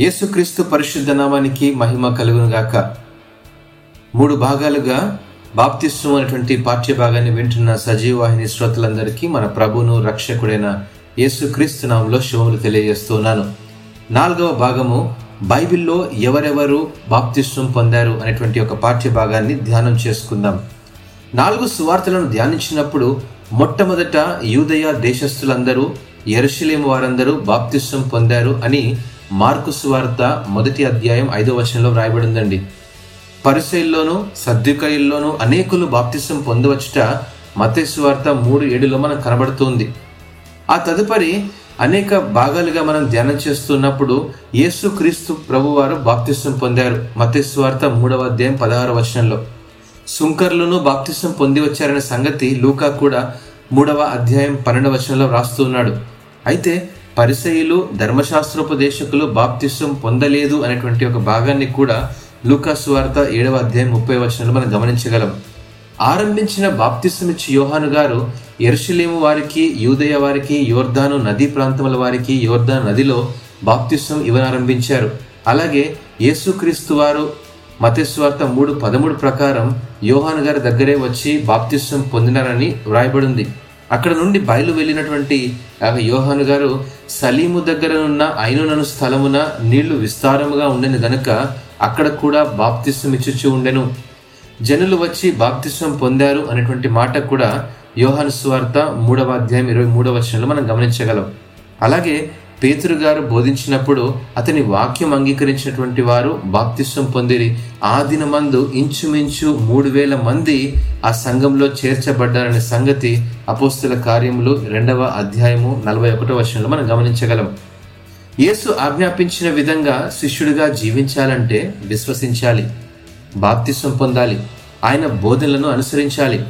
యేసుక్రీస్తు పరిశుద్ధ నామానికి మహిమ కలుగునుగాక. మూడు భాగాలుగా బాప్తిస్వం అనేటువంటి పాఠ్య భాగాన్ని వింటున్న సజీవవాహిని శ్రోతలందరికీ మన ప్రభును రక్షకుడైన యేసుక్రీస్తు నామంలో శివములు తెలియజేస్తున్నాను. నాలుగవ భాగము బైబిల్లో ఎవరెవరు బాప్తిస్వం పొందారు అనేటువంటి ఒక పాఠ్య భాగాన్ని ధ్యానం చేసుకుందాం. నాలుగు సువార్తలను ధ్యానించినప్పుడు మొట్టమొదట యూదయ దేశస్థులందరూ ఎరుషలేము వారందరూ బాప్తిస్వం పొందారు అని మార్కు సువార్త మొదటి అధ్యాయం ఐదో వచనంలో వ్రాయబడిందండి. పరిశైల్లోనూ సర్దుకైల్లోనూ అనేకులు బాప్తిసం పొందవచ్చుట మతేశ్వార్త మూడు ఏడులో మనకు కనబడుతుంది. ఆ తదుపరి అనేక భాగాలుగా మనం ధ్యానం చేస్తున్నప్పుడు యేసు క్రీస్తు ప్రభువారు బాప్తిసం పొందారు. మతేశ్వార్త మూడవ అధ్యాయం పదహారు వచనంలో. సుంకర్లను బాప్తిసం పొంది వచ్చారనే సంగతి లూకా కూడా మూడవ అధ్యాయం పన్నెండవ వచనంలో వ్రాస్తున్నాడు అయితే పరిసయులు ధర్మశాస్త్రోపదేశకులు బాప్తిసం పొందలేదు అనేటువంటి ఒక భాగాన్ని కూడా లూకాసు వార్త ఏడవ అధ్యాయం ముప్పై వచనంలో మనం గమనించగలం. ఆరంభించిన బాప్తిస్మిచ్చి యోహాను గారు ఎరుషలేము వారికి యూదయ వారికి యోర్ధాను నదీ ప్రాంతముల వారికి యోర్ధాను నదిలో బాప్తిస్వం ఇవ్వనారంభించారు. అలాగే యేసుక్రీస్తు వారు మతేశ్వార్త మూడు పదమూడు ప్రకారం యోహాను గారి దగ్గరే వచ్చి బాప్తిస్వం పొందినారని వ్రాయబడింది. అక్కడ నుండి బయలు వెళ్ళినటువంటి ఆ యోహాను గారు సలీము దగ్గర ఉన్న ఐనునను స్థలమున నీళ్ళు విస్తారముగా ఉండెను గనుక అక్కడ కూడా బాప్తిస్వం ఇచ్చుచూ ఉండెను. జనులు వచ్చి బాప్తిస్వం పొందారు అనేటువంటి మాట కూడా యోహాను స్వార్త మూడవ అధ్యాయం ఇరవై మూడవ వచనంలో మనం గమనించగలం. అలాగే పేతురు గారు బోధించినప్పుడు అతని వాక్యం అంగీకరించినటువంటి వారు బాప్తిస్వం పొందిరి. ఆ దినమందు ఇంచుమించు మూడు వేల మంది ఆ సంఘంలో చేర్చబడ్డారనే సంగతి అపోస్తుల కార్యములు రెండవ అధ్యాయము నలభై ఒకటో వర్షంలో మనం గమనించగలం. యేసు ఆజ్ఞాపించిన విధంగా శిష్యుడిగా జీవించాలంటే విశ్వసించాలి బాప్తిస్వం పొందాలి ఆయన బోధనలను అనుసరించాలి.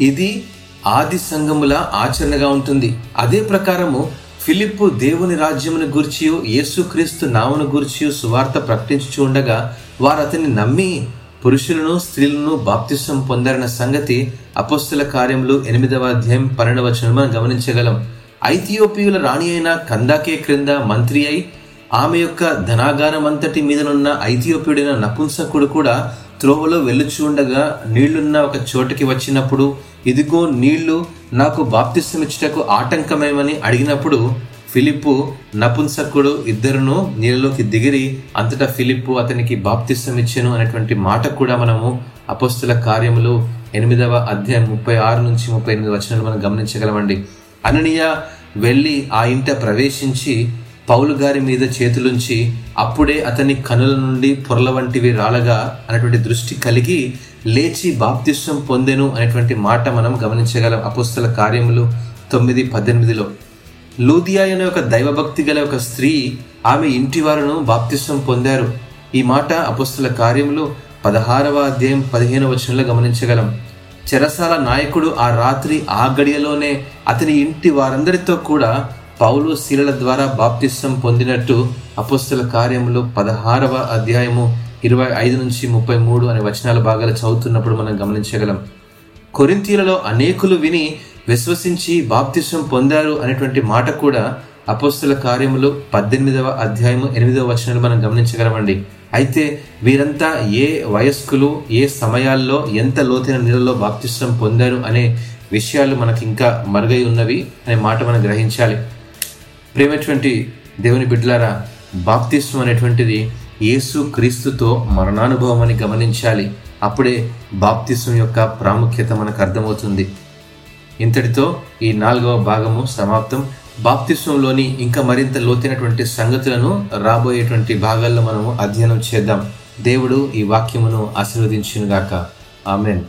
ఇది ఆది సంఘముల ఆచరణగా ఉంటుంది. అదే ప్రకారము ఫిలిప్పు దేవుని రాజ్యమును గూర్చి యేసుక్రీస్తు నామను గూర్చి సువార్త ప్రకటించుచుండగా వారు అతన్ని నమ్మి పురుషులను స్త్రీలను బాప్తిసం పొందారన్న సంగతి అపస్తుల కార్యములు ఎనిమిదవ అధ్యాయం పన్నెండవ వచనం మనం గమనించగలం. ఐథియోపియుల రాణి అయిన కందాకే క్రింద మంత్రి అయి ఆమె యొక్క ధనాగారం అంతటి మీదనున్న ఐథియోపియుడైన నపుంసకుడు కూడా త్రోవలో వెళ్ళుచుండగా నీళ్ళున్న ఒక చోటకి వచ్చినప్పుడు ఇదిగో నీళ్ళు నాకు బాప్తిసమిచ్చుటకు ఆటంకమేమని అడిగినప్పుడు ఫిలిప్పు నపుంసకుడు ఇద్దరును నీళ్ళలోకి దిగిరి అంతటా ఫిలిప్పు అతనికి బాప్తిసం అనేటువంటి మాట కూడా మనము అపస్తుల కార్యములు ఎనిమిదవ అధ్యాయం ముప్పై ఆరు నుంచి ముప్పై ఎనిమిది వచనాలు మనం గమనించగలమండి. అననీయ వెళ్ళి ఆ ఇంట ప్రవేశించి పౌలు గారి మీద చేతులుంచి అప్పుడే అతని కనుల నుండి పొరల వంటివి రాలగా అనేటువంటి దృష్టి కలిగి లేచి బాప్తిష్టం పొందెను అనేటువంటి మాట మనం గమనించగలం అపుస్తల కార్యములు తొమ్మిది పద్దెనిమిదిలో. లూదియా అనే ఒక దైవభక్తి గల ఒక స్త్రీ ఆమె ఇంటి వారును బాప్తిష్టం పొందారు. ఈ మాట అపుస్తుల కార్యములు పదహారవ అధ్యాయం పదిహేను వచనంలో గమనించగలం. చెరసాల నాయకుడు ఆ రాత్రి ఆ గడియలోనే అతని ఇంటి వారందరితో కూడా పౌలు శిలల ద్వారా బాప్తిస్సం పొందినట్టు అపుస్తుల కార్యములు పదహారవ అధ్యాయము ఇరవై ఐదు నుంచి ముప్పై మూడు అనే వచనాల భాగాలు చదువుతున్నప్పుడు మనం గమనించగలం. కొరింతీలలో అనేకులు విని విశ్వసించి బాప్తిస్వం పొందారు అనేటువంటి మాట కూడా అపోస్తుల కార్యములు పద్దెనిమిదవ అధ్యాయము ఎనిమిదవ వచనాలు మనం గమనించగలమండి. అయితే వీరంతా ఏ వయస్కులు ఏ సమయాల్లో ఎంత లోతైన నీళ్ళలో బాప్తిష్టం పొందారు అనే విషయాలు మనకి ఇంకా మరుగై ఉన్నవి అనే మాట మనం గ్రహించాలి. ప్రేమటువంటి దేవుని బిడ్డలారా బాప్తిస్వం అనేటువంటిది యేసు క్రీస్తుతో మరణానుభవం అని గమనించాలి. అప్పుడే బాప్తిస్వం యొక్క ప్రాముఖ్యత మనకు అర్థమవుతుంది. ఇంతటితో ఈ నాలుగవ భాగము సమాప్తం. బాప్తిస్వంలోని ఇంకా మరింత లోతైనటువంటి సంగతులను రాబోయేటువంటి భాగాల్లో మనము అధ్యయనం చేద్దాం. దేవుడు ఈ వాక్యమును ఆశీర్వదించునుగాక. ఆమెన్.